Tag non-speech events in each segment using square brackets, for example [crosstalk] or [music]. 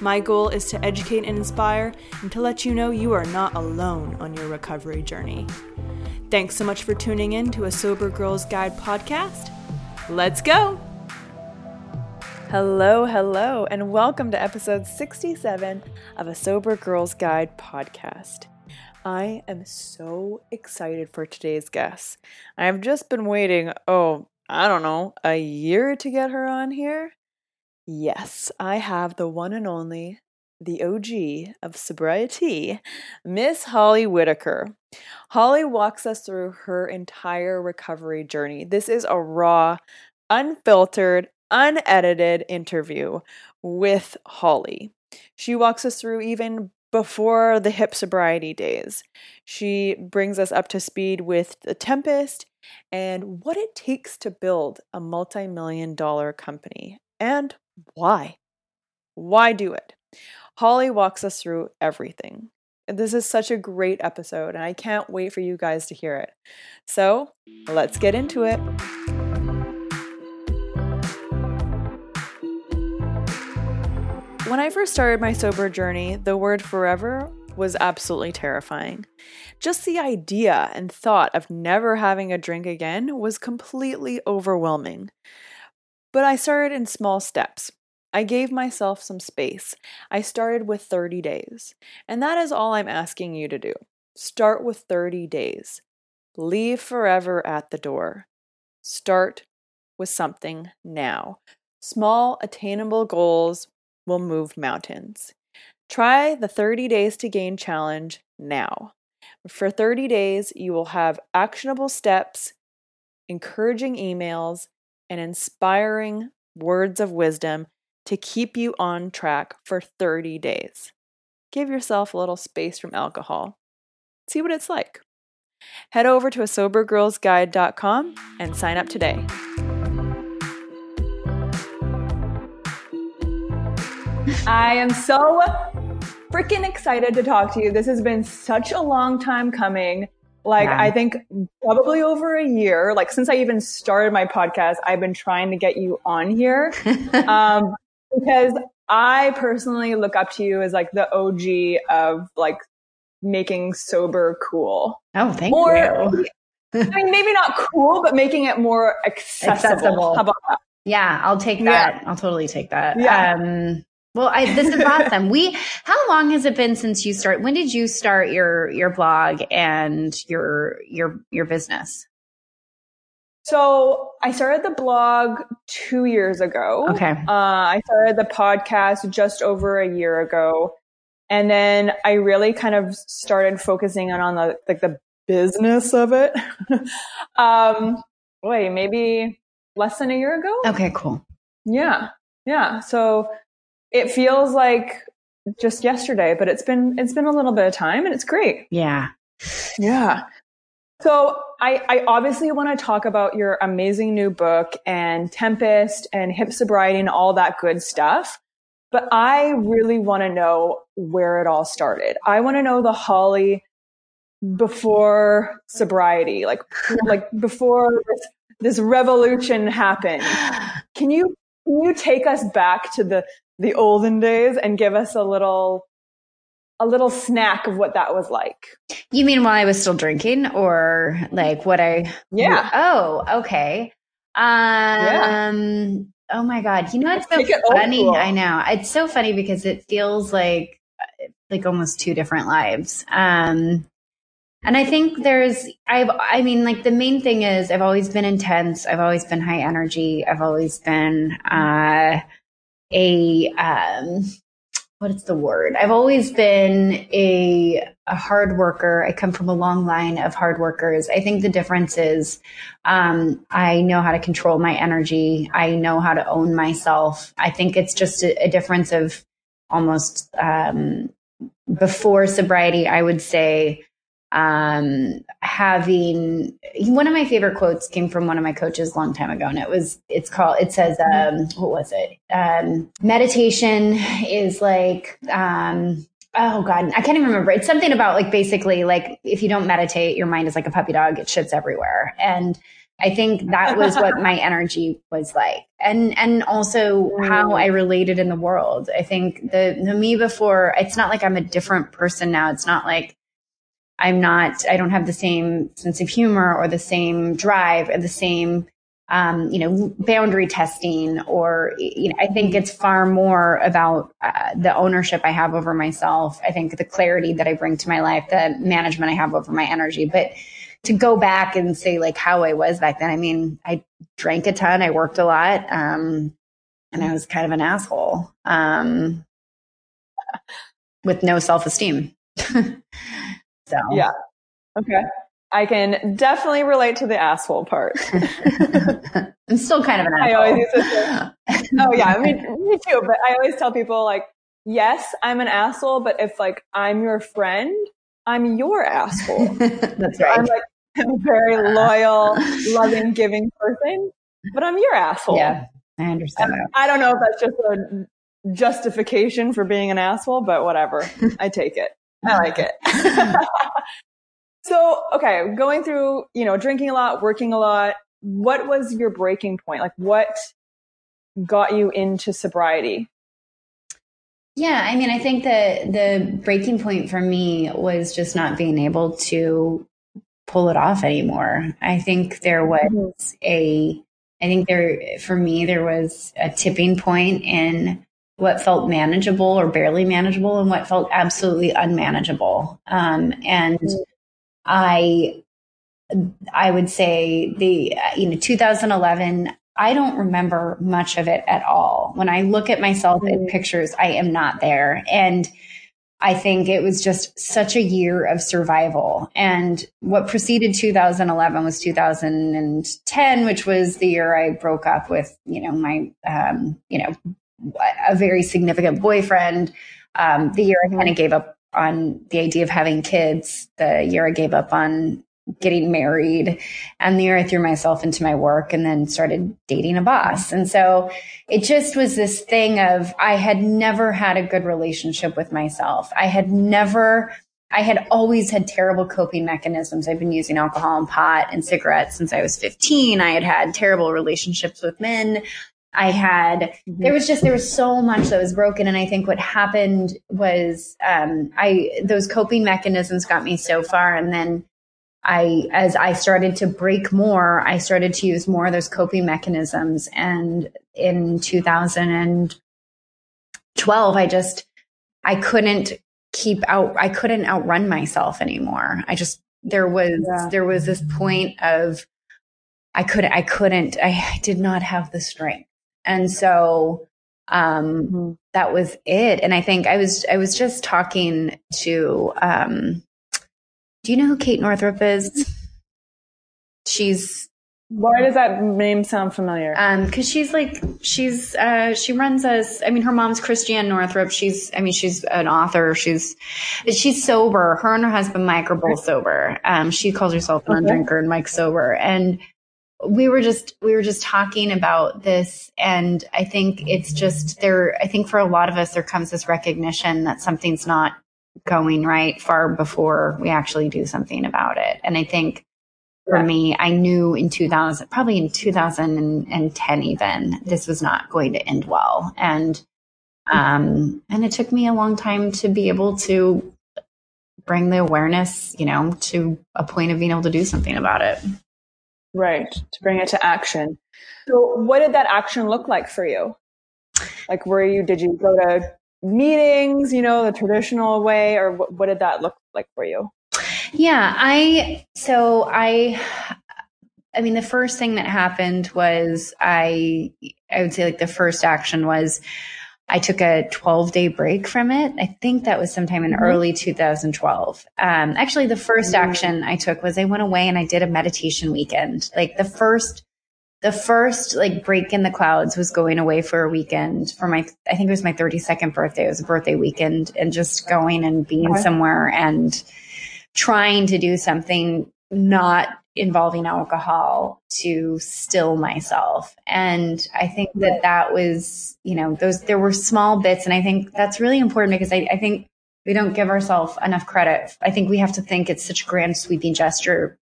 My goal is to educate and inspire and to let you know you are not alone on your recovery journey. Thanks so much for tuning in to a Sober Girls Guide podcast. Let's go! Hello, hello, and welcome to episode 67 of a Sober Girls Guide podcast. I am so excited for today's guest. I've just been waiting, oh, I don't know, a year to get her on here. Yes, I have the one and only, the OG of sobriety, Miss Holly Whitaker. Holly walks us through her entire recovery journey. This is a raw, unfiltered, unedited interview with Holly. She walks us through even before the hip sobriety days. She brings us up to speed with the Tempest and what it takes to build a multi million dollar company and why? Why do it? Holly walks us through everything. This is such a great episode, and I can't wait for you guys to hear it. So let's get into it. When I first started my sober journey, the word forever was absolutely terrifying. Just the idea and thought of never having a drink again was completely overwhelming. But I started in small steps. I gave myself some space. I started with 30 days. And that is all I'm asking you to do. Start with 30 days. Leave forever at the door. Start with something now. Small, attainable goals will move mountains. Try the 30 Days to Gain challenge now. For 30 days, you will have actionable steps, encouraging emails, and inspiring words of wisdom to keep you on track for 30 days. Give yourself a little space from alcohol. See what it's like. Head over to a sobergirlsguide.com and sign up today. I am so freaking excited to talk to you. This has been such a long time coming. Like. I think probably over a year, like since I even started my podcast, I've been trying to get you on here. [laughs] um, because I personally look up to you as like the OG of like making sober cool. Oh, thank or, you. I mean, [laughs] maybe not cool, but making it more accessible. accessible. How about that? Yeah, I'll take that. Yeah. I'll totally take that. Yeah. Um, well, I, this is awesome. we, how long has it been since you start? When did you start your, your blog and your, your, your business? So I started the blog two years ago. Okay. Uh, I started the podcast just over a year ago. And then I really kind of started focusing on, on the, like the business of it. [laughs] um, wait, maybe less than a year ago. Okay, cool. Yeah. Yeah. So it feels like just yesterday, but it's been it's been a little bit of time and it's great. Yeah. Yeah. So I, I obviously want to talk about your amazing new book and Tempest and hip sobriety and all that good stuff. But I really want to know where it all started. I want to know the Holly before sobriety, like [laughs] like before this, this revolution happened. Can you can you take us back to the the olden days and give us a little a little snack of what that was like. You mean while I was still drinking or like what I Yeah. Oh, okay. Um yeah. oh my god. You know it's so it funny. I know. It's so funny because it feels like like almost two different lives. Um and I think there's I've I mean like the main thing is I've always been intense. I've always been high energy. I've always been uh a um, what is the word? I've always been a a hard worker. I come from a long line of hard workers. I think the difference is um, I know how to control my energy. I know how to own myself. I think it's just a, a difference of almost um, before sobriety, I would say um, having one of my favorite quotes came from one of my coaches a long time ago, and it was it's called it says um, what was it? Um, meditation is like um, oh god i can't even remember. It's something about like basically like if you don't meditate your mind is like a puppy dog. It shits everywhere. And i think that was what [laughs] my energy was like. And and also how i related in the world. I think the the me before it's not like i'm a different person now. It's not like I'm not, I don't have the same sense of humor or the same drive or the same, um, you know, boundary testing or, you know, I think it's far more about uh, the ownership I have over myself. I think the clarity that I bring to my life, the management I have over my energy. But to go back and say like how I was back then, I mean, I drank a ton, I worked a lot, um, and I was kind of an asshole, um, with no self esteem. [laughs] So yeah, okay. I can definitely relate to the asshole part. [laughs] I'm still kind of an asshole. I always used to [laughs] oh yeah, I mean, me too. But I always tell people like, yes, I'm an asshole, but if like I'm your friend, I'm your asshole. [laughs] That's right. I'm like I'm a very loyal, loving, giving person, but I'm your asshole. Yeah, I understand. I don't know if that's just a justification for being an asshole, but whatever. I take it. I like it. [laughs] so, okay, going through, you know, drinking a lot, working a lot, what was your breaking point? Like what got you into sobriety? Yeah, I mean, I think the the breaking point for me was just not being able to pull it off anymore. I think there was mm-hmm. a I think there for me there was a tipping point in what felt manageable or barely manageable and what felt absolutely unmanageable. Um, and I, I would say the, you know, 2011, I don't remember much of it at all. When I look at myself mm-hmm. in pictures, I am not there. And I think it was just such a year of survival. And what preceded 2011 was 2010, which was the year I broke up with, you know, my, um, you know, a very significant boyfriend. Um, the year I kind of gave up on the idea of having kids, the year I gave up on getting married, and the year I threw myself into my work and then started dating a boss. And so it just was this thing of I had never had a good relationship with myself. I had never I had always had terrible coping mechanisms. I've been using alcohol and pot and cigarettes since I was 15. I had had terrible relationships with men. I had, mm-hmm. there was just, there was so much that was broken. And I think what happened was, um, I, those coping mechanisms got me so far. And then I, as I started to break more, I started to use more of those coping mechanisms. And in 2012, I just, I couldn't keep out, I couldn't outrun myself anymore. I just, there was, yeah. there was this point of, I couldn't, I couldn't, I did not have the strength and so um, mm-hmm. that was it. And I think I was I was just talking to um, do you know who Kate Northrup is? She's why does that name sound familiar? Um, cause she's like, she's, uh, she runs us, I mean, her mom's Christiane Northrup. She's, I mean, she's an author. She's, she's sober. Her and her husband, Mike, are both sober. Um, she calls herself an okay. drinker and Mike's sober. And we were just we were just talking about this and i think it's just there i think for a lot of us there comes this recognition that something's not going right far before we actually do something about it. And i think for me i knew in 2000 probably in 2010 even this was not going to end well. And um and it took me a long time to be able to bring the awareness you know to a point of being able to do something about it Right. To bring it to action. So what did that action look like for you? Like, were you, did you go to meetings, you know, the traditional way, or what, what did that look like for you? Yeah, I, so I, I mean, the first thing that happened was I, I would say like the first action was I took a 12 day break from it. I think that was sometime in mm-hmm. early 2012. Um, actually, the 1st mm-hmm. action I took was I went away and I did a meditation weekend. Like the first, the first like break in the clouds was going away for a weekend for my I think it was my 32nd birthday. It was a birthday weekend and just going and being okay. somewhere and trying to do something not involving alcohol to still myself. And I think that that was, you know, those, there were small bits. And I think that's really important because I, I think we don't give ourselves enough credit. I think we have to think it's such a grand sweeping gesture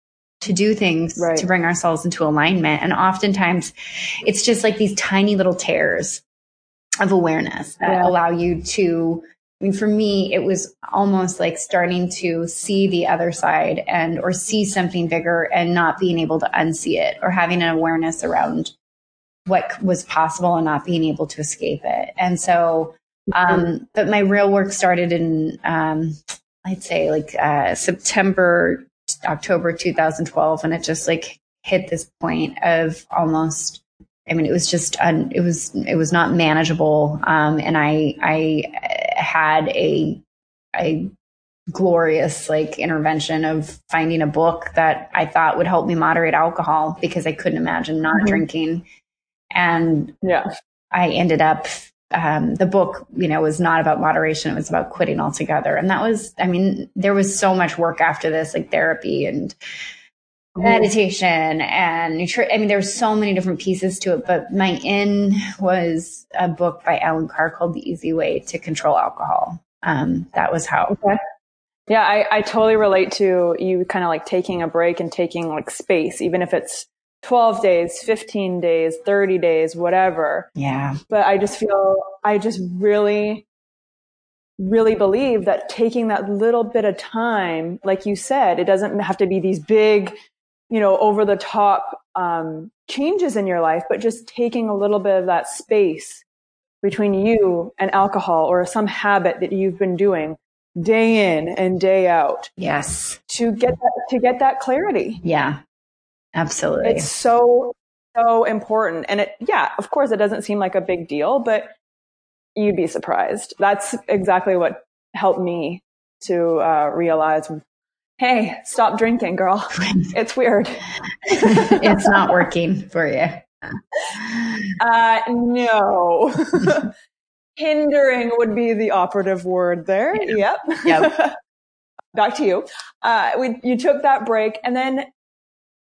to do things right. to bring ourselves into alignment. And oftentimes it's just like these tiny little tears of awareness that yeah. allow you to I mean, for me, it was almost like starting to see the other side and, or see something bigger and not being able to unsee it or having an awareness around what was possible and not being able to escape it. And so, um, but my real work started in, um, I'd say like, uh, September, October 2012. And it just like hit this point of almost, I mean, it was just, un, it was, it was not manageable. Um, and I, I, had a a glorious like intervention of finding a book that I thought would help me moderate alcohol because I couldn't imagine not mm-hmm. drinking. And yeah, I ended up um, the book, you know, was not about moderation. It was about quitting altogether. And that was, I mean, there was so much work after this, like therapy and meditation and nutrition. I mean, there's so many different pieces to it, but my in was a book by Allen Carr called The Easy Way to Control Alcohol. Um, that was how. Okay. Yeah, I, I totally relate to you kind of like taking a break and taking like space, even if it's 12 days, 15 days, 30 days, whatever. Yeah. But I just feel, I just really, really believe that taking that little bit of time, like you said, it doesn't have to be these big you know, over the top um, changes in your life, but just taking a little bit of that space between you and alcohol or some habit that you've been doing day in and day out. Yes. To get that, to get that clarity. Yeah. Absolutely. It's so so important. And it yeah, of course it doesn't seem like a big deal, but you'd be surprised. That's exactly what helped me to uh, realize hey, stop drinking, girl. [laughs] It's weird. [laughs] it's not working for you. Uh, no. [laughs] Hindering would be the operative word there. Yeah. Yep. Yep. Back to you. Uh, we, you took that break and then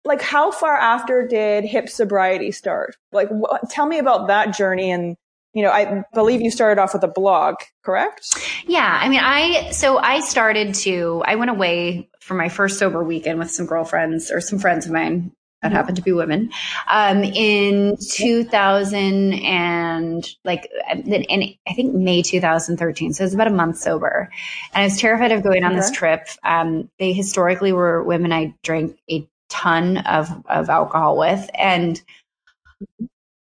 like how far after did hip sobriety start? Like wh- tell me about that journey and you know, I believe you started off with a blog, correct? Yeah. I mean, I, so I started to, I went away for my first sober weekend with some girlfriends or some friends of mine that mm-hmm. happened to be women um, in 2000 and like in I think May 2013. So it was about a month sober, and I was terrified of going on okay. this trip. Um, they historically were women I drank a ton of of alcohol with, and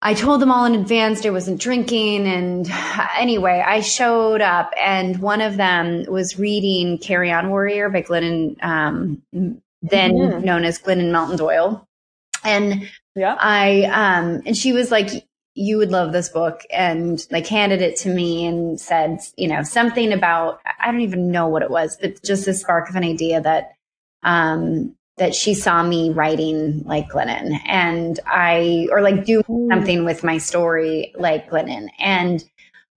I told them all in advance I wasn't drinking. And anyway, I showed up and one of them was reading Carry On Warrior by Glennon, um, then mm-hmm. known as Glennon Melton Doyle. And yeah. I, um, and she was like, you would love this book and like handed it to me and said, you know, something about, I don't even know what it was, but just the spark of an idea that, um, that she saw me writing like Glennon and I, or like doing mm. something with my story like Glennon. And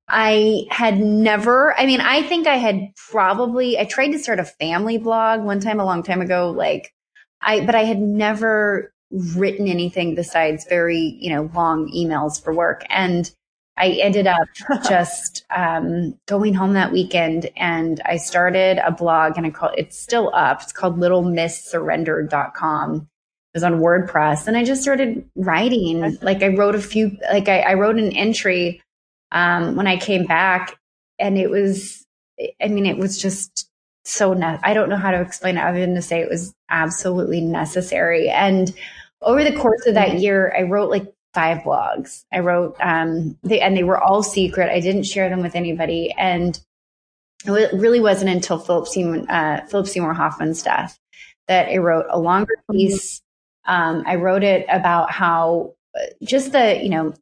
I had never, I mean, I think I had probably, I tried to start a family blog one time a long time ago, like I, but I had never written anything besides very, you know, long emails for work. And I ended up [laughs] just um, going home that weekend and I started a blog and I call it's still up. It's called littlemisssurrendered.com. It was on WordPress and I just started writing. Like I wrote a few, like I, I wrote an entry um, when I came back and it was, I mean, it was just so, ne- I don't know how to explain it other than to say it was absolutely necessary. And over the course of that year, I wrote like five blogs. I wrote, um, they, and they were all secret. I didn't share them with anybody. And it really wasn't until Philip Seymour, uh, Philip Seymour Hoffman's death that I wrote a longer mm-hmm. piece. Um, I wrote it about how uh, just the, you know,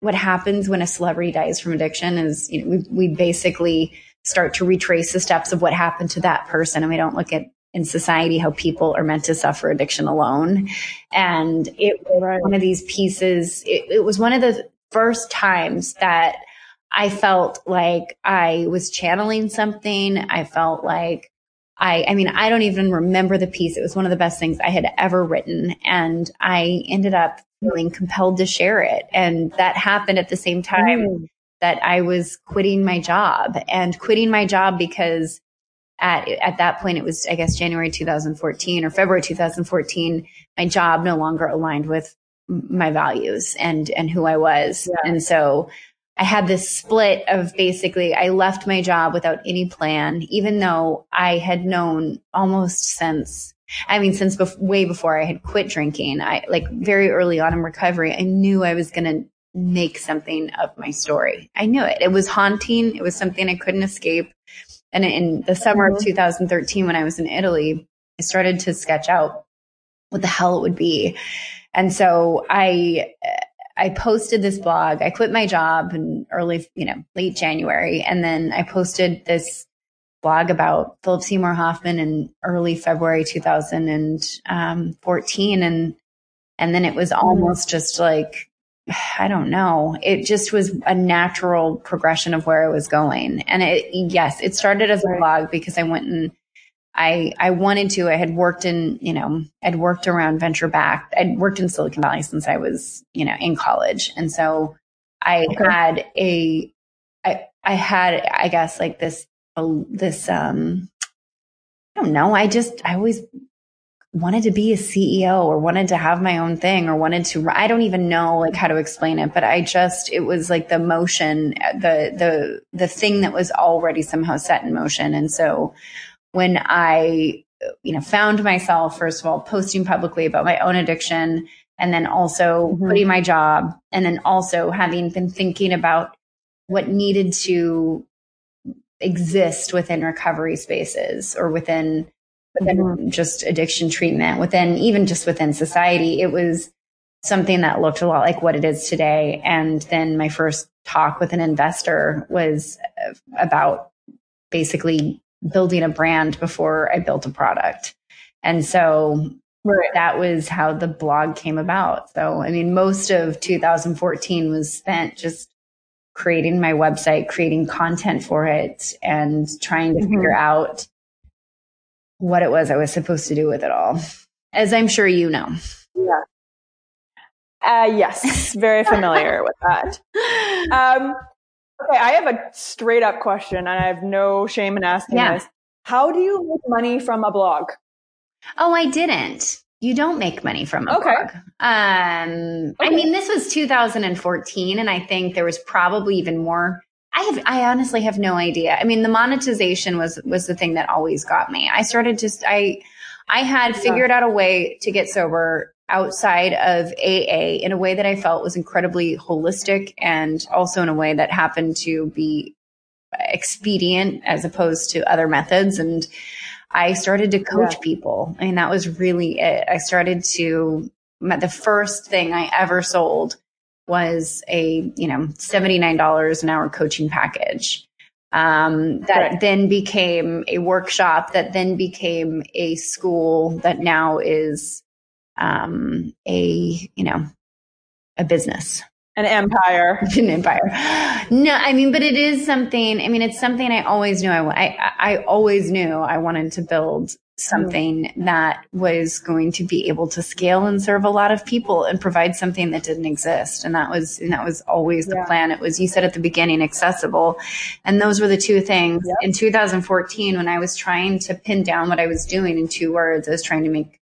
what happens when a celebrity dies from addiction is, you know, we, we basically start to retrace the steps of what happened to that person and we don't look at in society how people are meant to suffer addiction alone. And it was right. one of these pieces, it, it was one of the first times that I felt like I was channeling something. I felt like I, I mean, I don't even remember the piece. It was one of the best things I had ever written. And I ended up feeling compelled to share it. And that happened at the same time mm. that I was quitting my job and quitting my job because at, at that point, it was, I guess, January 2014 or February 2014. My job no longer aligned with my values and, and who I was. Yeah. And so I had this split of basically I left my job without any plan, even though I had known almost since, I mean, since bef- way before I had quit drinking. I like very early on in recovery, I knew I was going to make something of my story. I knew it. It was haunting. It was something I couldn't escape. And in the summer mm-hmm. of 2013, when I was in Italy, I started to sketch out what the hell it would be. And so I, I posted this blog. I quit my job in early, you know, late January. And then I posted this blog about Philip Seymour Hoffman in early February 2014. And, and then it was mm-hmm. almost just like, I don't know. It just was a natural progression of where I was going. And it, yes, it started as a blog because I went and I, I wanted to, I had worked in, you know, I'd worked around venture back. I'd worked in Silicon Valley since I was, you know, in college. And so I okay. had a, I, I had, I guess like this, uh, this, um, I don't know. I just, I always wanted to be a CEO or wanted to have my own thing or wanted to, I don't even know like how to explain it, but I just, it was like the motion, the, the, the thing that was already somehow set in motion. And so when I, you know, found myself, first of all, posting publicly about my own addiction and then also mm-hmm. quitting my job and then also having been thinking about what needed to exist within recovery spaces or within within mm-hmm. just addiction treatment within even just within society it was something that looked a lot like what it is today and then my first talk with an investor was about basically building a brand before I built a product. And so right. that was how the blog came about. So, I mean, most of 2014 was spent just creating my website, creating content for it, and trying to mm-hmm. figure out what it was I was supposed to do with it all, as I'm sure you know. Yeah. Uh, yes, very [laughs] familiar with that. Um, Okay, I have a straight up question and I have no shame in asking yeah. this. How do you make money from a blog? Oh, I didn't. You don't make money from a okay. blog. Um, okay. I mean, this was 2014, and I think there was probably even more. I have, I honestly have no idea. I mean, the monetization was was the thing that always got me. I started just, I, I had figured out a way to get sober outside of AA in a way that I felt was incredibly holistic and also in a way that happened to be expedient as opposed to other methods. And I started to coach yeah. people. I mean, that was really it. I started to, the first thing I ever sold was a, you know, $79 an hour coaching package. Um, that right. then became a workshop that then became a school that now is um, a, you know, a business. An empire. [laughs] An empire. No, I mean, but it is something, I mean, it's something I always knew I, I, I always knew I wanted to build something mm. that was going to be able to scale and serve a lot of people and provide something that didn't exist. And that was, and that was always the yeah. plan. It was, you said at the beginning, accessible. And those were the two things yep. in 2014 when I was trying to pin down what I was doing in two words. I was trying to make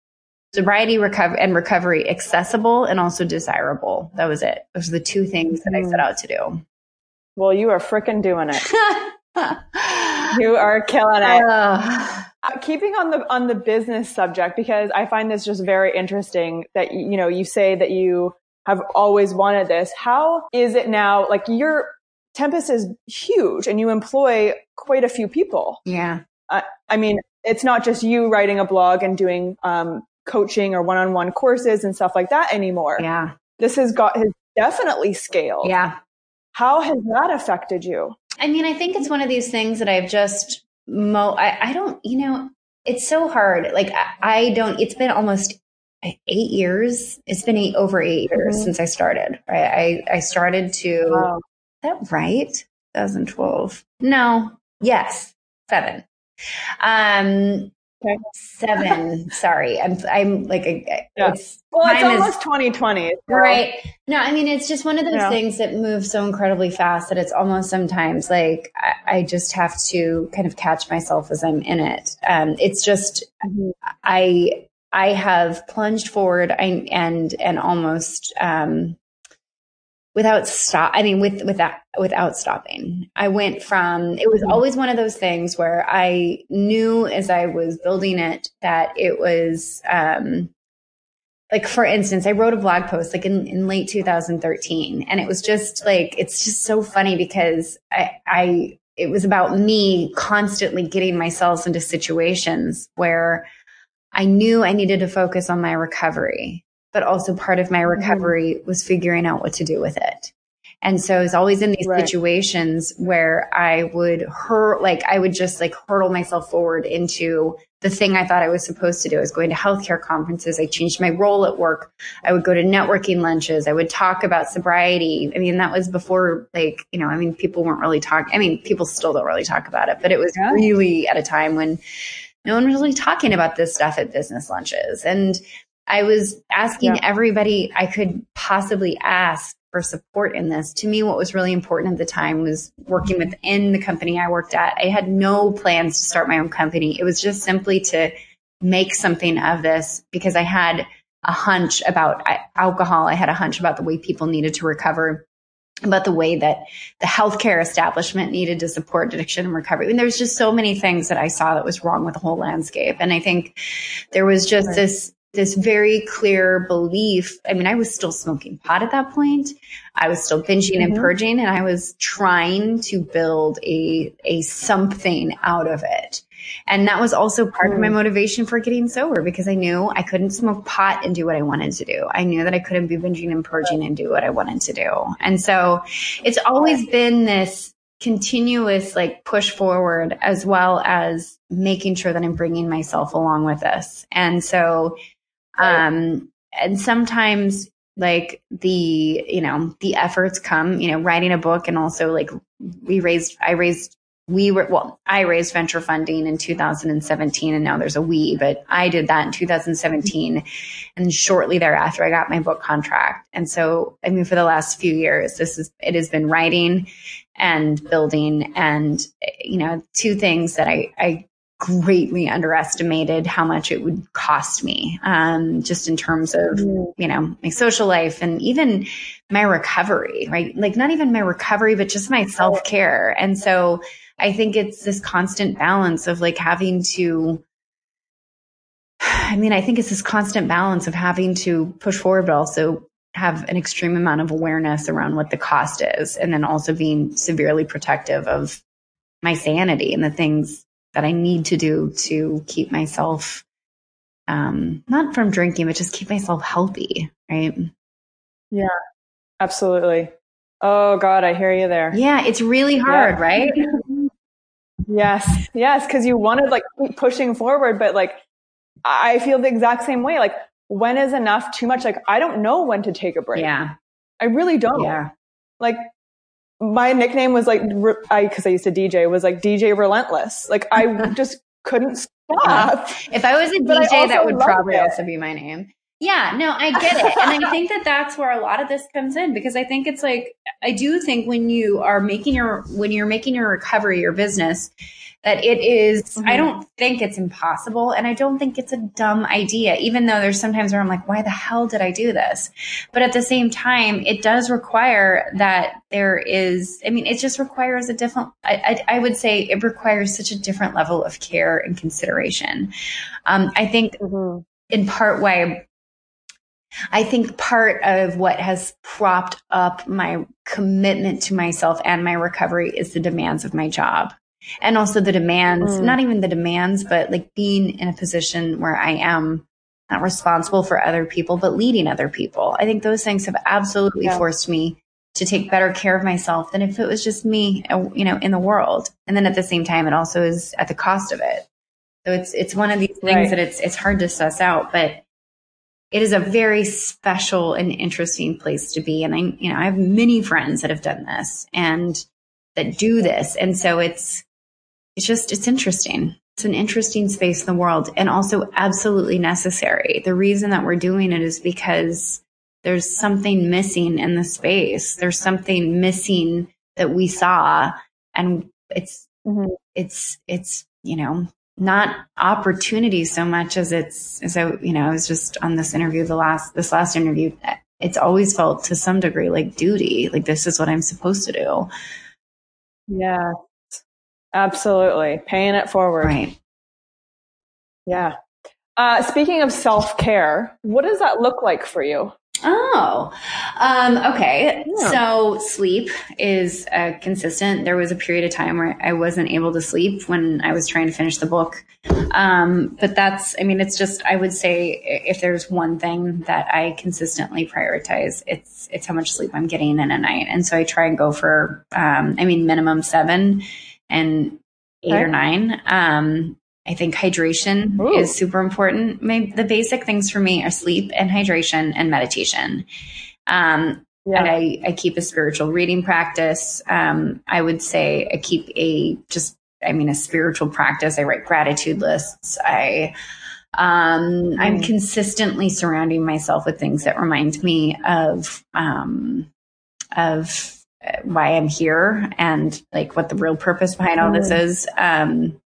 sobriety recover and recovery accessible and also desirable. That was it. Those are the two things that I set mm. out to do. Well, you are freaking doing it. [laughs] you are killing it. Uh, keeping on the on the business subject because I find this just very interesting that you know you say that you have always wanted this. How is it now? Like your Tempest is huge and you employ quite a few people. Yeah. Uh, I mean, it's not just you writing a blog and doing um, coaching or one-on-one courses and stuff like that anymore. Yeah. This has got has definitely scaled. Yeah. How has that affected you? I mean, I think it's one of these things that I've just mo I, I don't, you know, it's so hard. Like I, I don't, it's been almost eight years. It's been eight, over eight years mm-hmm. since I started, right? I, I started to, wow. that right? 2012. No. Yes. Seven. Um, Okay. Seven. Sorry, I'm I'm like a, yeah. it's well, it's almost 2020, so. right? No, I mean it's just one of those yeah. things that moves so incredibly fast that it's almost sometimes like I, I, just have to kind of catch myself as I'm in it. Um, it's just mm-hmm. I I have plunged forward and and and almost um, without stop i mean with without without stopping i went from it was mm-hmm. always one of those things where i knew as i was building it that it was um like for instance i wrote a blog post like in, in late 2013 and it was just like it's just so funny because i i it was about me constantly getting myself into situations where i knew i needed to focus on my recovery but also part of my mm-hmm. recovery mm-hmm. was figuring out what to do with it. And so it's always in these right. situations where I would hurt, like I would just like hurtle myself forward into the thing I thought I was supposed to do. I was going to healthcare conferences. I changed my role at work. I would go to networking lunches. I would talk about sobriety. I mean, that was before like, you know, I mean, people weren't really talking. I mean, people still don't really talk about it, but it was yeah. really at a time when no one was really talking about this stuff at business lunches. And I was asking yeah. everybody I could possibly ask for support in this. To me, what was really important at the time was working within the company I worked at. I had no plans to start my own company. It was just simply to make something of this because I had a hunch about alcohol. I had a hunch about the way people needed to recover about the way that the healthcare establishment needed to support addiction and recovery. I mean, there's just so many things that I saw that was wrong with the whole landscape. And I think there was just right. this this very clear belief. I mean, I was still smoking pot at that point. I was still binging mm-hmm. and purging and I was trying to build a, a something out of it. And that was also part mm. of my mm. motivation for getting sober because I knew I couldn't smoke pot and do what I wanted to do. I knew that I couldn't be binging and purging and do what I wanted to do. And so it's always been this continuous like push forward as well as making sure that I'm bringing myself along with this. And so um, and sometimes like the, you know, the efforts come, you know, writing a book and also like we raised, I raised, we were, well, I raised venture funding in 2017 and now there's a we, but I did that in 2017. And shortly thereafter, I got my book contract. And so, I mean, for the last few years, this is, it has been writing and building and, you know, two things that I, I greatly underestimated how much it would cost me um, just in terms of mm. you know my social life and even my recovery right? Like not even my recovery but just my self-care. And so i think it's this constant balance of like having to i mean i think it's this constant balance of having to push forward but also have an extreme amount of awareness around what the cost is and then also being severely protective of my sanity and the things that I need to do to keep myself um, not from drinking, but just keep myself healthy, right? Yeah, absolutely. Oh God, I hear you there. Yeah, it's really hard, yeah. right? yes, yes, because you want to like keep pushing forward, but like I feel the exact same way. Like when is enough too much? Like I don't know when to take a break. Yeah, I really don't. Yeah, like my nickname was like I because I used to DJ was like DJ Relentless. Like I [laughs] just couldn't stop. If I was a DJ, that would probably it. also be my name. Yeah, no, I get it. and I think that that's where a lot of this comes in because I think it's like I do think when you are making your when you're making your recovery your business, that it is, mm-hmm. I don't think it's impossible and I don't think it's a dumb idea, even though there's sometimes where I'm like, why the hell did I do this? But at the same time, it does require that there is, I mean, it just requires a different, I, I, I would say it requires such a different level of care and consideration. Um, I think mm-hmm. in part why I think part of what has propped up my commitment to myself and my recovery is the demands of my job and also the demands, mm. not even the demands, but like being in a position where I am not responsible for other people, but leading other people. I think those things have absolutely yeah. forced me to take better care of myself than if it was just me, uh, you know, in the world. And then at the same time, it also is at the cost of it. So it's it's one of these things right. that it's it's hard to suss out, but it is a very special and interesting place to be. And I, you know, I have many friends that have done this and that do this. And so it's, it's just, it's interesting. It's an interesting space in the world and also absolutely necessary. The reason that we're doing it is because there's something missing in the space. There's something missing that we saw and it's, mm-hmm. it's, it's, you know, not opportunity so much as it's as I you know I was just on this interview the last this last interview it's always felt to some degree like duty like this is what I'm supposed to do. Yeah. Absolutely. Paying it forward. Right. Yeah. Uh, speaking of self-care what does that look like for you Oh, um, okay. Yeah. So sleep is uh, consistent. There was a period of time where I wasn't able to sleep when I was trying to finish the book. Um, but that's, I mean, it's just, I would say if there's one thing that I consistently prioritize, it's, it's how much sleep I'm getting in a night. And so I try and go for, um, I mean, minimum seven and eight okay. or nine. Um, I think hydration Ooh. is super important. My, the basic things for me are sleep and hydration and meditation. Um, yeah. And I, I keep a spiritual reading practice. Um, I would say I keep a just, I mean, a spiritual practice. I write gratitude lists. I, um, mm. I'm consistently surrounding myself with things that remind me of, um, of why I'm here and like what the real purpose behind all this mm. is. Um,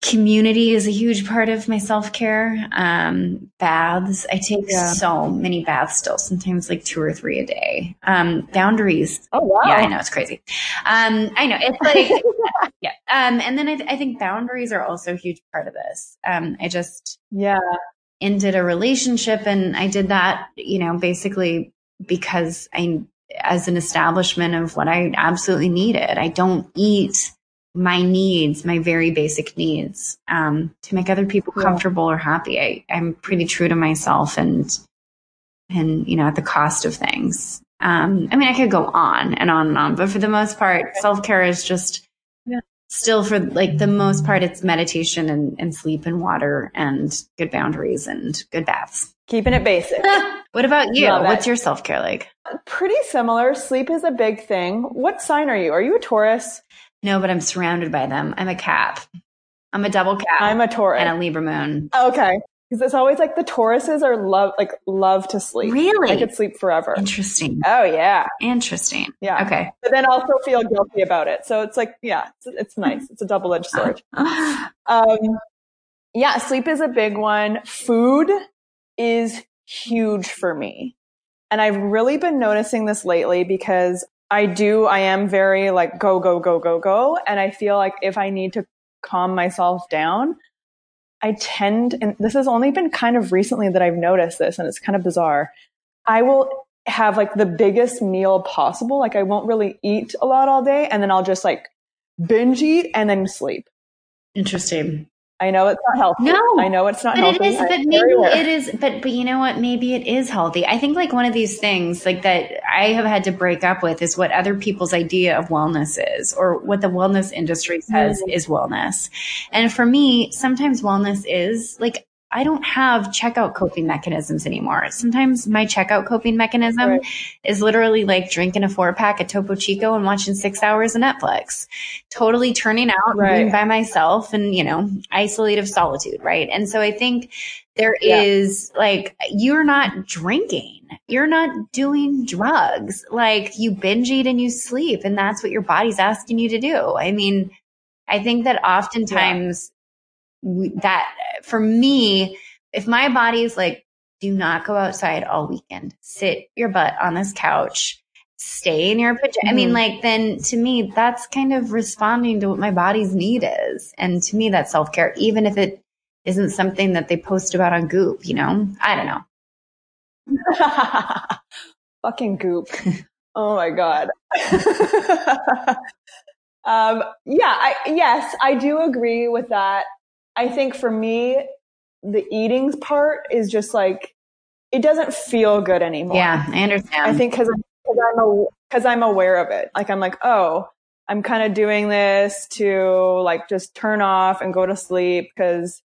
community is a huge part of my self care. Um, baths, I take yeah. so many baths still, sometimes like two or three a day. Um, boundaries. Oh wow! Yeah, I know it's crazy. Um, I know it's like [laughs] yeah. Um, and then I, th- I, think boundaries are also a huge part of this. Um, I just yeah ended a relationship, and I did that, you know, basically because I as an establishment of what I absolutely needed. I don't eat my needs, my very basic needs, um, to make other people yeah. comfortable or happy. I, I'm pretty true to myself and, and, you know, at the cost of things. Um, I mean, I could go on and on and on, but for the most part, self care is just yeah. still for like the most part, it's meditation and, and sleep and water and good boundaries and good baths. Keeping it basic. [laughs] what about you? What's your self care like? Pretty similar. Sleep is a big thing. What sign are you? Are you a Taurus? No, but I'm surrounded by them. I'm a cap. I'm a double cap. I'm a Taurus and a Libra moon. Okay. Because it's always like the Tauruses are love, like love to sleep. Really? I could sleep forever. Interesting. Oh yeah. Interesting. Yeah. Okay. But then also feel guilty about it. So it's like, yeah, it's, it's nice. It's a double edged sword. [laughs] um, yeah, sleep is a big one. Food is huge for me. And I've really been noticing this lately because I do, I am very like go, go, go, go, go. And I feel like if I need to calm myself down, I tend, and this has only been kind of recently that I've noticed this and it's kind of bizarre. I will have like the biggest meal possible. Like I won't really eat a lot all day and then I'll just like binge eat and then sleep. Interesting. I know it's not healthy. No, I know it's not but healthy. It is, but maybe it is. But but you know what? Maybe it is healthy. I think like one of these things like that I have had to break up with is what other people's idea of wellness is, or what the wellness industry says mm. is wellness. And for me, sometimes wellness is like I don't have checkout coping mechanisms anymore. Sometimes my checkout coping mechanism right. is literally like drinking a four pack of Topo Chico and watching six hours of Netflix, totally turning out right. being by myself and, you know, isolative solitude. Right. And so I think there yeah. is like, you're not drinking. You're not doing drugs. Like you binge eat and you sleep and that's what your body's asking you to do. I mean, I think that oftentimes that for me, if my body is like, do not go outside all weekend, sit your butt on this couch, stay in your pajamas. Mm-hmm. I mean, mm-hmm. like, then to me, that's kind of responding to what my body's need is. And to me, that's self care, even if it isn't something that they post about on Goop, you know? I don't know. [laughs] Fucking Goop. oh my God. [laughs] um, yeah, I, yes, I do agree with that. I think for me, the eating part is just like, it doesn't feel good anymore. Yeah, I understand. I think because I'm, cause I'm, aware of it. Like I'm like, oh, I'm kind of doing this to like just turn off and go to sleep because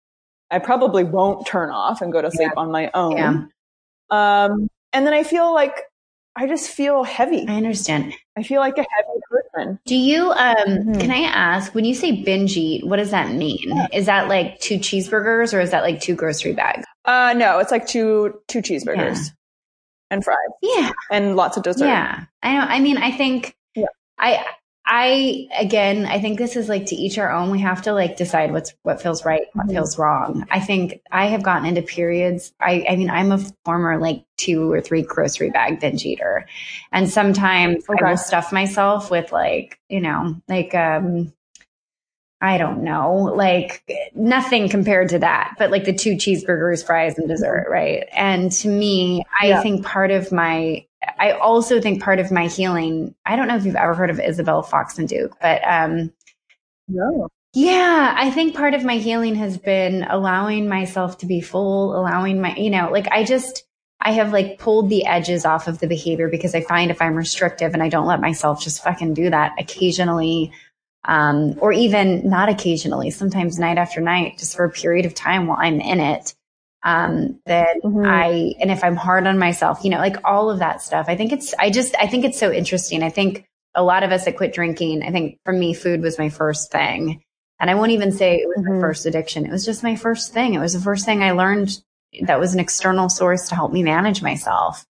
I probably won't turn off and go to sleep yeah. on my own. Yeah. Um, and then I feel like I just feel heavy. I understand. I feel like a heavy person. Do you, um, mm-hmm. can I ask, when you say binge eat, what does that mean? Yeah. Is that like two cheeseburgers or is that like two grocery bags? Uh, no, it's like two, two cheeseburgers yeah. and fries. Yeah. And lots of dessert. Yeah. I know. I mean, I think yeah. I, I again, I think this is like to each our own. We have to like decide what's what feels right, what mm-hmm. feels wrong. I think I have gotten into periods. I, I mean, I'm a former like two or three grocery bag binge eater, and sometimes okay. I will stuff myself with like you know like um I don't know, like nothing compared to that, but like the two cheeseburgers, fries, and dessert, right? And to me, I yeah. think part of my I also think part of my healing, I don't know if you've ever heard of Isabel Foxen Duke, but um no. Yeah, I think part of my healing has been allowing myself to be full, allowing my, you know, like I just I have like pulled the edges off of the behavior because I find if I'm restrictive and I don't let myself just fucking do that occasionally, um, or even not occasionally, sometimes night after night, just for a period of time while I'm in it, um, that mm-hmm. I, and if I'm hard on myself, you know, like all of that stuff. I think it's, I just, I think it's so interesting. I think a lot of us that quit drinking, I think for me, food was my first thing. And I won't even say it was mm-hmm. my first addiction. It was just my first thing. It was the first thing I learned that was an external source to help me manage myself.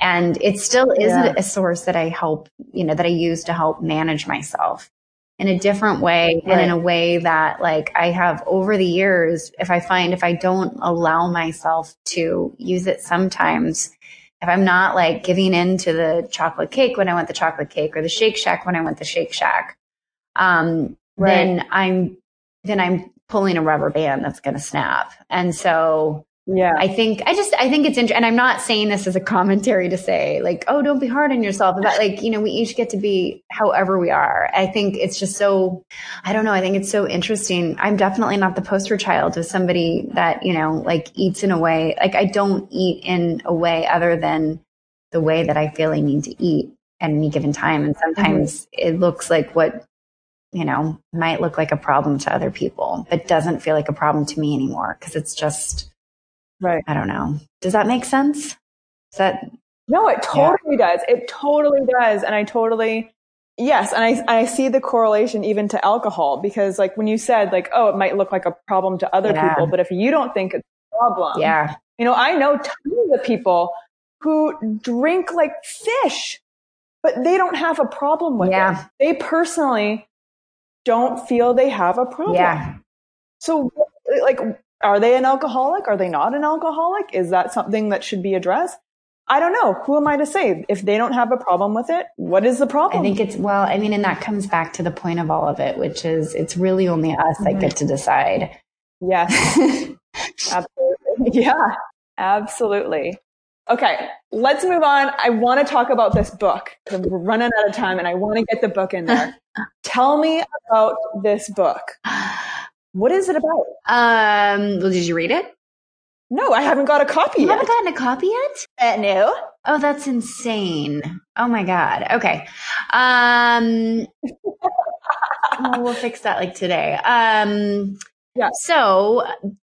And it still is yeah. a source that I help, you know, that I use to help manage myself in a different way right. and in a way that like I have over the years, if I find if I don't allow myself to use it sometimes, if I'm not like giving in to the chocolate cake when I want the chocolate cake or the Shake Shack when I want the Shake Shack, um, right. then I'm, then I'm pulling a rubber band that's going to snap. And so yeah. I think, I just, I think it's interesting. And I'm not saying this as a commentary to say like, oh, don't be hard on yourself. But like, you know, we each get to be however we are. I think it's just so, I don't know. I think it's so interesting. I'm definitely not the poster child of somebody that, you know, like eats in a way, like I don't eat in a way other than the way that I feel I need to eat at any given time. And sometimes mm-hmm. it looks like what you know, might look like a problem to other people, but doesn't feel like a problem to me anymore because it's just Right. I don't know. Does that make sense? Is that No, it totally yeah. does. It totally does. And I totally Yes, and I I see the correlation even to alcohol because like when you said like oh it might look like a problem to other yeah. people but if you don't think it's a problem. Yeah. You know, I know tons of people who drink like fish but they don't have a problem with yeah. it. They personally don't feel they have a problem. Yeah. So like are they an alcoholic? Are they not an alcoholic? Is that something that should be addressed? I don't know. Who am I to say? If they don't have a problem with it, what is the problem? I think it's, well, I mean, and that comes back to the point of all of it, which is it's really only us mm-hmm. that get to decide. Yes. [laughs] absolutely. Yeah, absolutely. Okay, let's move on. I want to talk about this book we're running out of time and I want to get the book in there. [laughs] Tell me about this book. [laughs] What is it about? Um, well, did you read it? No, I haven't got a copy you yet. haven't gotten a copy yet? Uh, no. Oh, that's insane. Oh my God. Okay. Um, well, we'll fix that like today. Um, yeah. So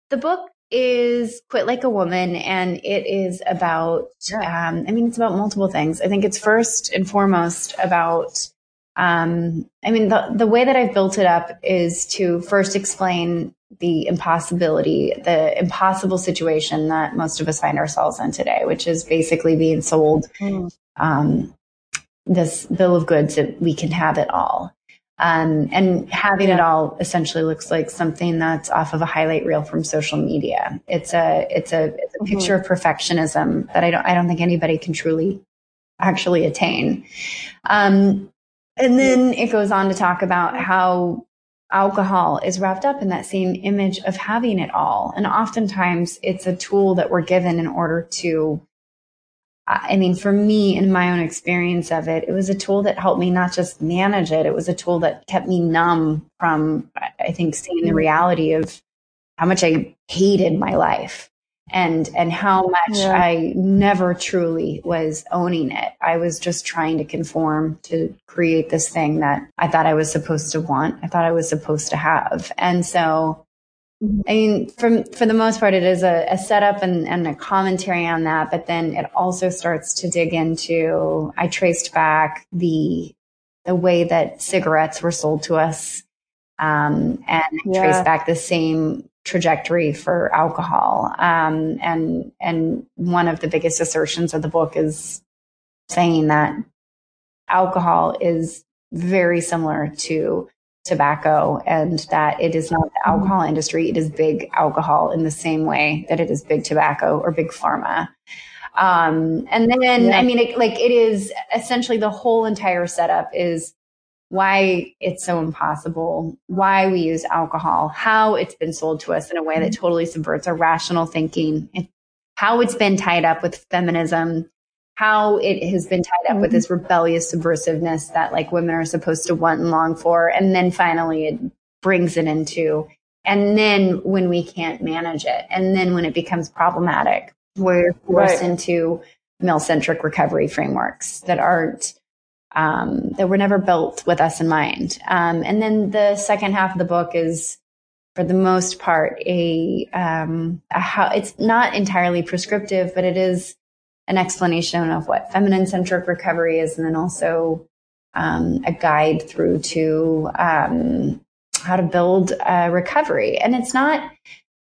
the book is Quit Like a Woman, and it is about, um, I mean, it's about multiple things. I think it's first and foremost about um, I mean, the, the way that I've built it up is to first explain the impossibility, the impossible situation that most of us find ourselves in today, which is basically being sold mm. um, this bill of goods that we can have it all. Um, and having yeah. it all essentially looks like something that's off of a highlight reel from social media. It's a it's a, it's a mm-hmm. picture of perfectionism that I don't I don't think anybody can truly actually attain. Um, and then it goes on to talk about how alcohol is wrapped up in that same image of having it all. And oftentimes it's a tool that we're given in order to, uh, I mean, for me, in my own experience of it, it was a tool that helped me not just manage it, it was a tool that kept me numb from, I think, seeing the mm-hmm. reality of how much I hated my life. And and how much yeah. I never truly was owning it. I was just trying to conform to create this thing that I thought I was supposed to want. I thought I was supposed to have. And so mm-hmm. I mean, from for the most part, it is a, a setup and, and a commentary on that. But then it also starts to dig into. I traced back the the way that cigarettes were sold to us, um, and yeah. traced back the same trajectory for alcohol. Um, and and one of the biggest assertions of the book is saying that alcohol is very similar to tobacco and that it is not the mm-hmm. alcohol industry it is big alcohol in the same way that it is big tobacco or big pharma um, and then yeah. i mean it, like it is essentially the whole entire setup is why it's so impossible, why we use alcohol, how it's been sold to us in a way that mm-hmm. totally subverts our rational thinking, how it's been tied up with feminism, how it has been tied up mm-hmm. with this rebellious subversiveness that like women are supposed to want and long for. And then finally it brings it into, and then when we can't manage it, and then when it becomes problematic, we're forced right. into male centric recovery frameworks that aren't um, that were never built with us in mind. Um, and then the second half of the book is, for the most part, a, um, a how it's not entirely prescriptive, but it is an explanation of what feminine centric recovery is, and then also um, a guide through to um, how to build recovery. And it's not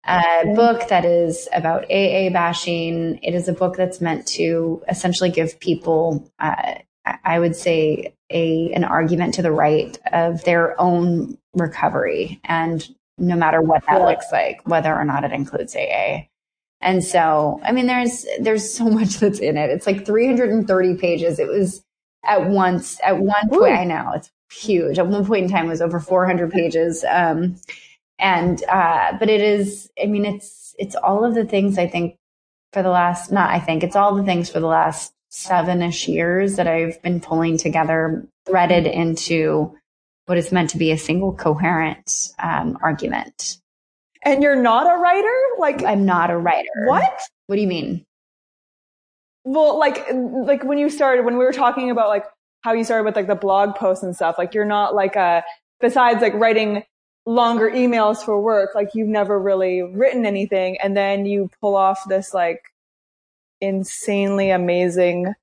a book that is about AA bashing. It is a book that's meant to essentially give people uh, I would say a an argument to the right of their own recovery and no matter what that looks like, whether or not it includes AA. And so, I mean, there's, there's so [laughs] much that's in it. It's like 330 pages. It was at once, at one point, I know it's huge. At one point in time, it was over 400 pages. Um, and, uh, but it is, I mean, it's, it's all of the things I think for the last, not I think, it's all the things for the last seven ish years that I've been pulling together, threaded into what is meant to be a single coherent um, argument. And you're not a writer? Like, I'm not a writer. What? What do you mean? Well, like, like when you started, when we were talking about like how you started with like the blog posts and stuff, like you're not like a, besides like writing longer emails for work, like you've never really written anything. And then you pull off this like insanely amazing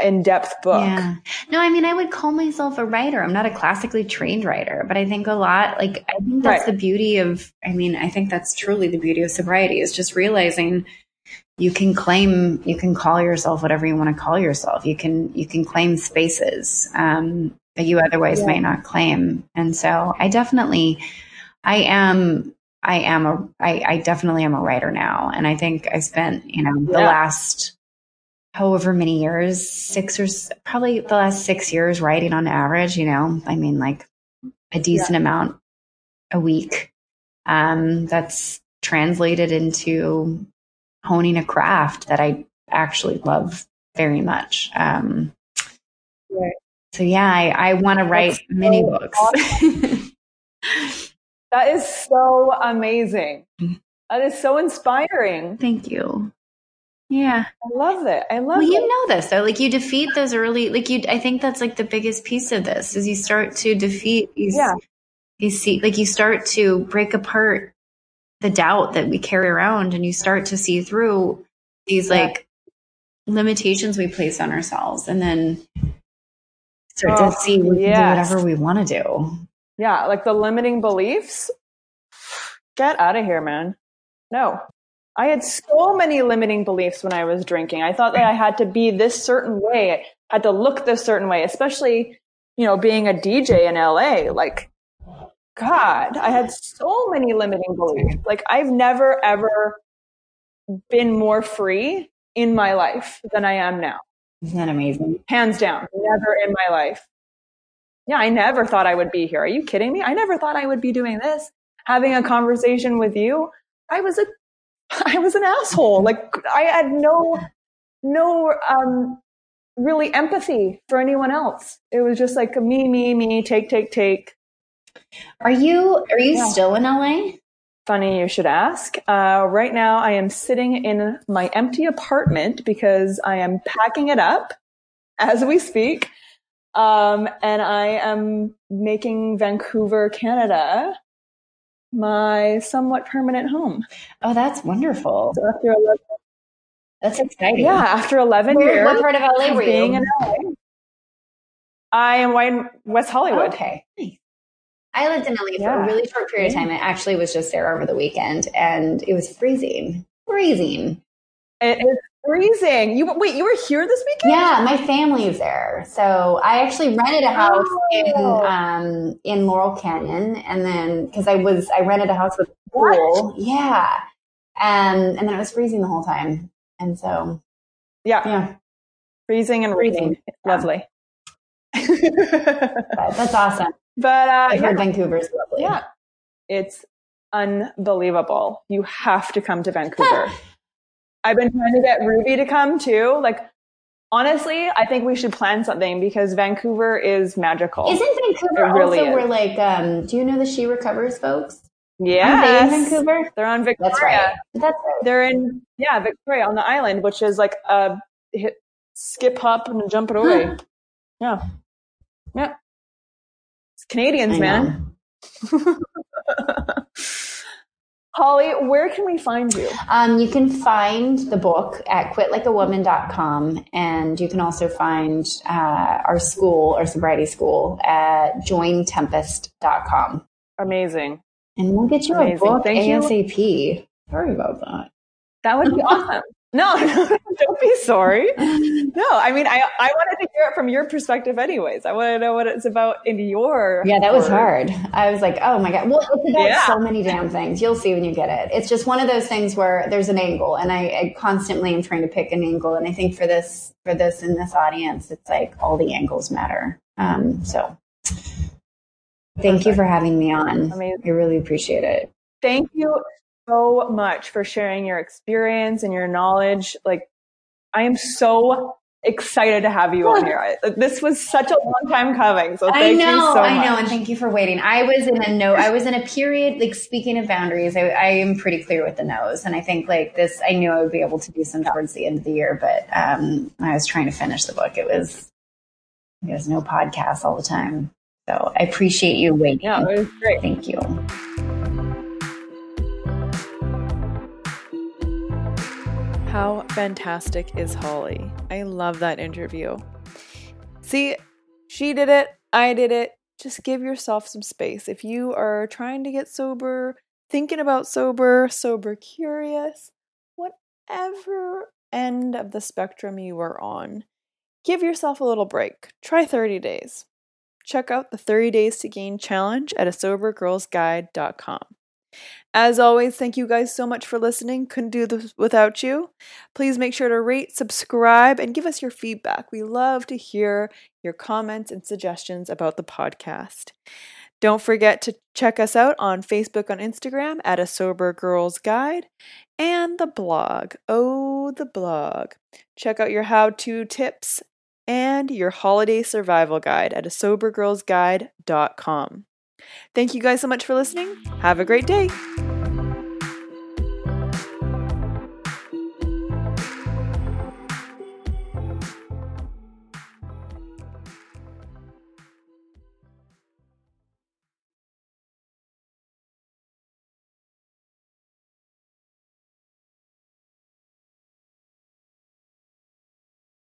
in-depth book. Yeah. No, I mean, I would call myself a writer. I'm not a classically trained writer, but I think a lot, like, I think that's right. the beauty of, I mean, I think that's truly the beauty of sobriety is just realizing you can claim, you can call yourself whatever you want to call yourself. You can, you can claim spaces, um, that you otherwise yeah. might not claim. And so I definitely, I am I am a, I, I definitely am a writer now. And I think I spent, you know, the yeah. last however many years, six or probably the last six years writing on average, you know, I mean, like a decent yeah. amount a week. Um, that's translated into honing a craft that I actually love very much. Um, right. so yeah, I, I want to write so books. Awesome. [laughs] That is so amazing. Mm-hmm. That is so inspiring. Thank you. Yeah. I love it. I love well, it. you know this though. Like you defeat those early like you I think that's like the biggest piece of this is you start to defeat these yeah. these see like you start to break apart the doubt that we carry around and you start to see through these yeah. like limitations we place on ourselves and then start oh, to see we yes. can do whatever we want to do. Yeah, like the limiting beliefs. Get out of here, man. No. I had so many limiting beliefs when I was drinking. I thought that I had to be this certain way, I had to look this certain way, especially, you know, being a DJ in LA. Like, God, I had so many limiting beliefs. Like, I've never, ever been more free in my life than I am now. Isn't that amazing? Hands down. Never in my life. Yeah, I never thought I would be here. Are you kidding me? I never thought I would be doing this, having a conversation with you. I was a, [laughs] I was an asshole. Like I had no, no, um, really empathy for anyone else. It was just like me, me, me, take, take, take. Are you, are you yeah. still in LA? funny you should ask. Uh, right now, I am sitting in my empty apartment because I am packing it up as we speak. Um, and I am making Vancouver, Canada, my somewhat permanent home. Oh, that's wonderful. So after 11, that's exciting. Yeah, after 11 Where, years. What part of LA were you? In LA, I am in West Hollywood. Okay. I lived in LA yeah. for a really short period of time. I actually was just there over the weekend and it was freezing. Freezing. It is freezing. You wait, you were here this weekend? Yeah, my family's there. So I actually rented a house oh. in um in Laurel Canyon and then because I was I rented a house with a pool. What? Yeah. Um and then it was freezing the whole time. And so Yeah. Yeah. Freezing and freezing. Yeah. Lovely. [laughs] That's awesome. But uh, I've heard Vancouver's lovely. Yeah, it's unbelievable. You have to come to Vancouver. [laughs] I've been trying to get Ruby to come too. Like, honestly, I think we should plan something because Vancouver is magical. Isn't Vancouver really also is. where like, um, do you know the She Recovers folks? Yeah, they in Vancouver? They're on Victoria. That's right. That's right. They're in yeah Victoria on the island, which is like a hit, skip, hop, and jump it away. [gasps] yeah, yeah. It's Canadians, man. [laughs] [laughs] Holly, where can we find you? Um, you can find the book at quitlikeawoman.com. And you can also find uh, our school, our sobriety school, at jointempest.com. Amazing. And we'll get you Amazing. a book Thank ASAP. You. Sorry about that. That would be [laughs] awesome. No, [laughs] no, don't be sorry. No, I mean, I, I wanted to hear it from your perspective anyways. I want to know what it's about in your. Yeah, that was hard. I was like, oh my God. Well, it's about yeah. so many damn things. You'll see when you get it. It's just one of those things where there's an angle and I, I constantly am trying to pick an angle. And I think for this, for this in this audience, it's like all the angles matter. Um, so thank Perfect. you for having me on. Amazing. I really appreciate it. Thank you so much for sharing your experience and your knowledge. Like, I am so excited to have you on here. This was such a long time coming. So thank I know, you so much. I know, and thank you for waiting. I was in a no, I was in a period, like speaking of boundaries, I, I, am pretty clear with the nose. And I think like this, I knew I would be able to do some towards the end of the year, but um, I was trying to finish the book. It was, there's no podcast all the time. So I appreciate you waiting. Yeah, it was great. Thank you. How fantastic is Holly? I love that interview. See, she did it, I did it. Just give yourself some space. If you are trying to get sober, thinking about sober, sober curious, whatever end of the spectrum you are on, give yourself a little break. Try 30 days. Check out the 30 Days to Gain challenge at a sobergirlsguide.com. As always, thank you guys so much for listening. Couldn't do this without you. Please make sure to rate, subscribe, and give us your feedback. We love to hear your comments and suggestions about the podcast. Don't forget to check us out on Facebook and Instagram at A Sober Girls Guide and the blog. Oh, the blog. Check out your how to tips and your holiday survival guide at a sobergirlsguide.com. Thank you guys so much for listening. Have a great day.